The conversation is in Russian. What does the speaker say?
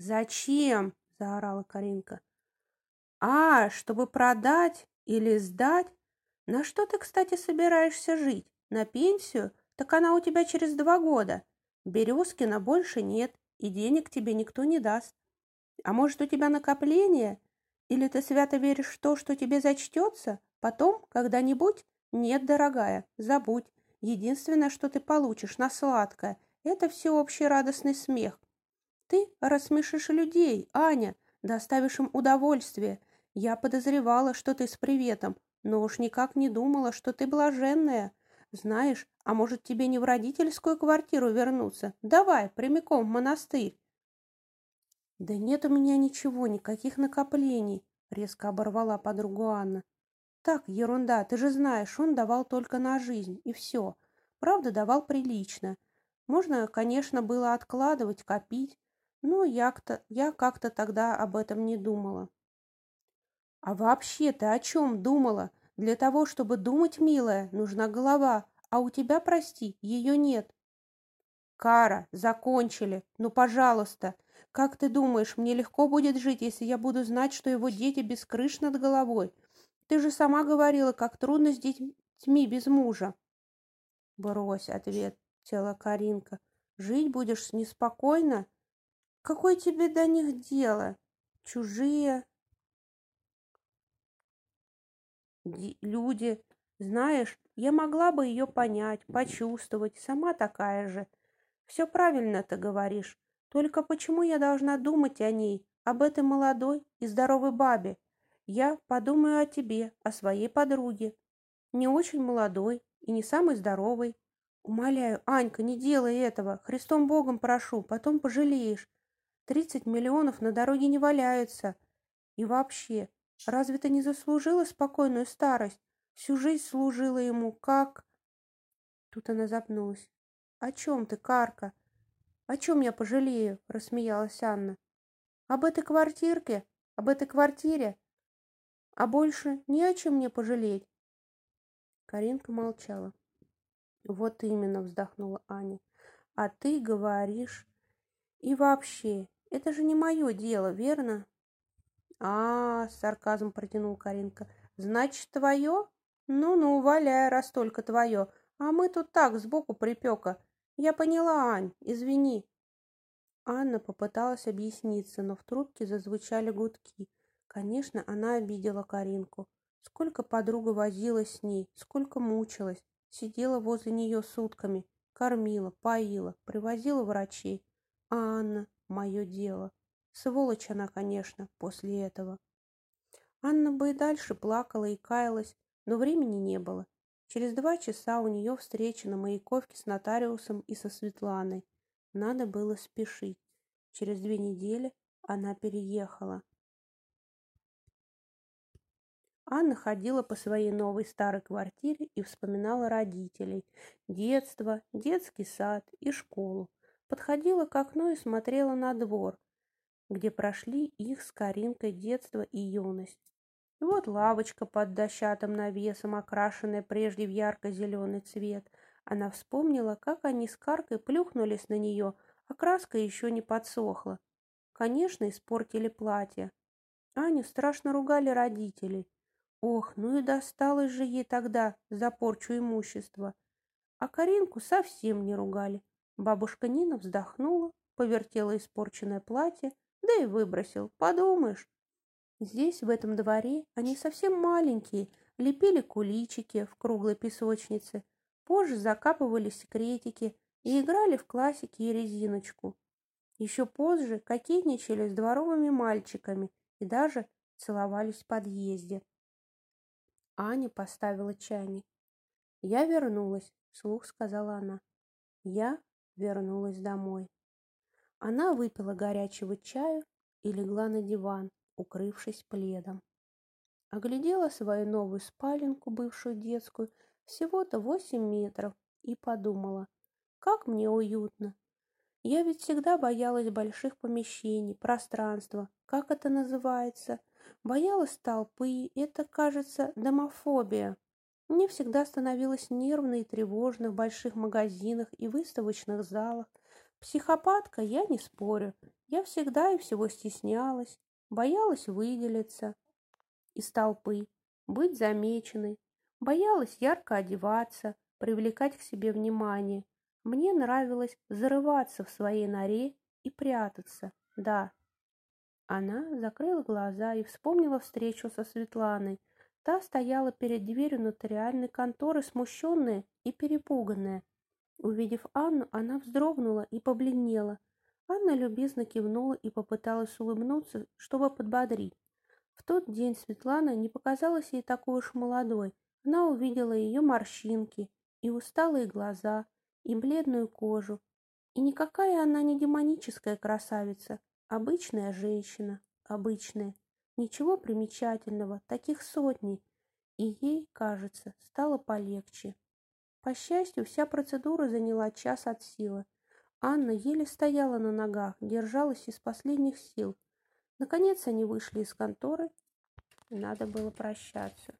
«Зачем?» – заорала Каринка. «А, чтобы продать или сдать? На что ты, кстати, собираешься жить? На пенсию? Так она у тебя через два года. Березкина больше нет, и денег тебе никто не даст. А может, у тебя накопление? Или ты свято веришь в то, что тебе зачтется? Потом, когда-нибудь? Нет, дорогая, забудь. Единственное, что ты получишь на сладкое, это всеобщий радостный смех. Ты рассмешишь людей, Аня, доставишь им удовольствие, я подозревала, что ты с приветом, но уж никак не думала, что ты блаженная. Знаешь, а может тебе не в родительскую квартиру вернуться? Давай, прямиком в монастырь. Да нет у меня ничего, никаких накоплений, резко оборвала подругу Анна. Так, ерунда, ты же знаешь, он давал только на жизнь, и все. Правда, давал прилично. Можно, конечно, было откладывать, копить, но я-то, я как-то тогда об этом не думала. А вообще ты о чем думала? Для того, чтобы думать, милая, нужна голова, а у тебя, прости, ее нет. Кара, закончили. Ну, пожалуйста. Как ты думаешь, мне легко будет жить, если я буду знать, что его дети без крыш над головой? Ты же сама говорила, как трудно с детьми без мужа. Брось, ответ, тела Каринка. Жить будешь неспокойно? Какое тебе до них дело? Чужие, люди. Знаешь, я могла бы ее понять, почувствовать, сама такая же. Все правильно ты говоришь. Только почему я должна думать о ней, об этой молодой и здоровой бабе? Я подумаю о тебе, о своей подруге. Не очень молодой и не самой здоровой. Умоляю, Анька, не делай этого. Христом Богом прошу, потом пожалеешь. Тридцать миллионов на дороге не валяются. И вообще, Разве ты не заслужила спокойную старость? Всю жизнь служила ему, как...» Тут она запнулась. «О чем ты, Карка? О чем я пожалею?» — рассмеялась Анна. «Об этой квартирке? Об этой квартире? А больше ни о чем мне пожалеть?» Каринка молчала. «Вот именно», — вздохнула Аня. «А ты говоришь...» «И вообще, это же не мое дело, верно?» а, -с сарказм протянул Каринка. «Значит, твое? Ну-ну, валяй, раз только твое. А мы тут так, сбоку припека. Я поняла, Ань, извини». Анна попыталась объясниться, но в трубке зазвучали гудки. Конечно, она обидела Каринку. Сколько подруга возилась с ней, сколько мучилась. Сидела возле нее сутками, кормила, поила, привозила врачей. А Анна — мое дело. Сволочь она, конечно, после этого. Анна бы и дальше плакала и каялась, но времени не было. Через два часа у нее встреча на Маяковке с нотариусом и со Светланой. Надо было спешить. Через две недели она переехала. Анна ходила по своей новой старой квартире и вспоминала родителей, детство, детский сад и школу. Подходила к окну и смотрела на двор, где прошли их с Каринкой детство и юность. И вот лавочка под дощатым навесом, окрашенная прежде в ярко-зеленый цвет. Она вспомнила, как они с Каркой плюхнулись на нее, а краска еще не подсохла. Конечно, испортили платье. Аню страшно ругали родители. Ох, ну и досталось же ей тогда за порчу имущества. А Каринку совсем не ругали. Бабушка Нина вздохнула, повертела испорченное платье, да и выбросил, подумаешь. Здесь, в этом дворе, они совсем маленькие, лепили куличики в круглой песочнице, позже закапывали секретики и играли в классики и резиночку. Еще позже кокетничали с дворовыми мальчиками и даже целовались в подъезде. Аня поставила чайник. «Я вернулась», — вслух сказала она. «Я вернулась домой». Она выпила горячего чаю и легла на диван, укрывшись пледом. Оглядела свою новую спаленку, бывшую детскую, всего-то восемь метров, и подумала, как мне уютно. Я ведь всегда боялась больших помещений, пространства, как это называется. Боялась толпы, это, кажется, домофобия. Мне всегда становилось нервно и тревожно в больших магазинах и выставочных залах, Психопатка, я не спорю. Я всегда и всего стеснялась, боялась выделиться из толпы, быть замеченной, боялась ярко одеваться, привлекать к себе внимание. Мне нравилось зарываться в своей норе и прятаться, да. Она закрыла глаза и вспомнила встречу со Светланой. Та стояла перед дверью нотариальной конторы, смущенная и перепуганная. Увидев Анну, она вздрогнула и побледнела. Анна любезно кивнула и попыталась улыбнуться, чтобы подбодрить. В тот день Светлана не показалась ей такой уж молодой. Она увидела ее морщинки и усталые глаза, и бледную кожу. И никакая она не демоническая красавица, обычная женщина, обычная. Ничего примечательного, таких сотни. И ей, кажется, стало полегче. По счастью, вся процедура заняла час от силы. Анна еле стояла на ногах, держалась из последних сил. Наконец они вышли из конторы, надо было прощаться.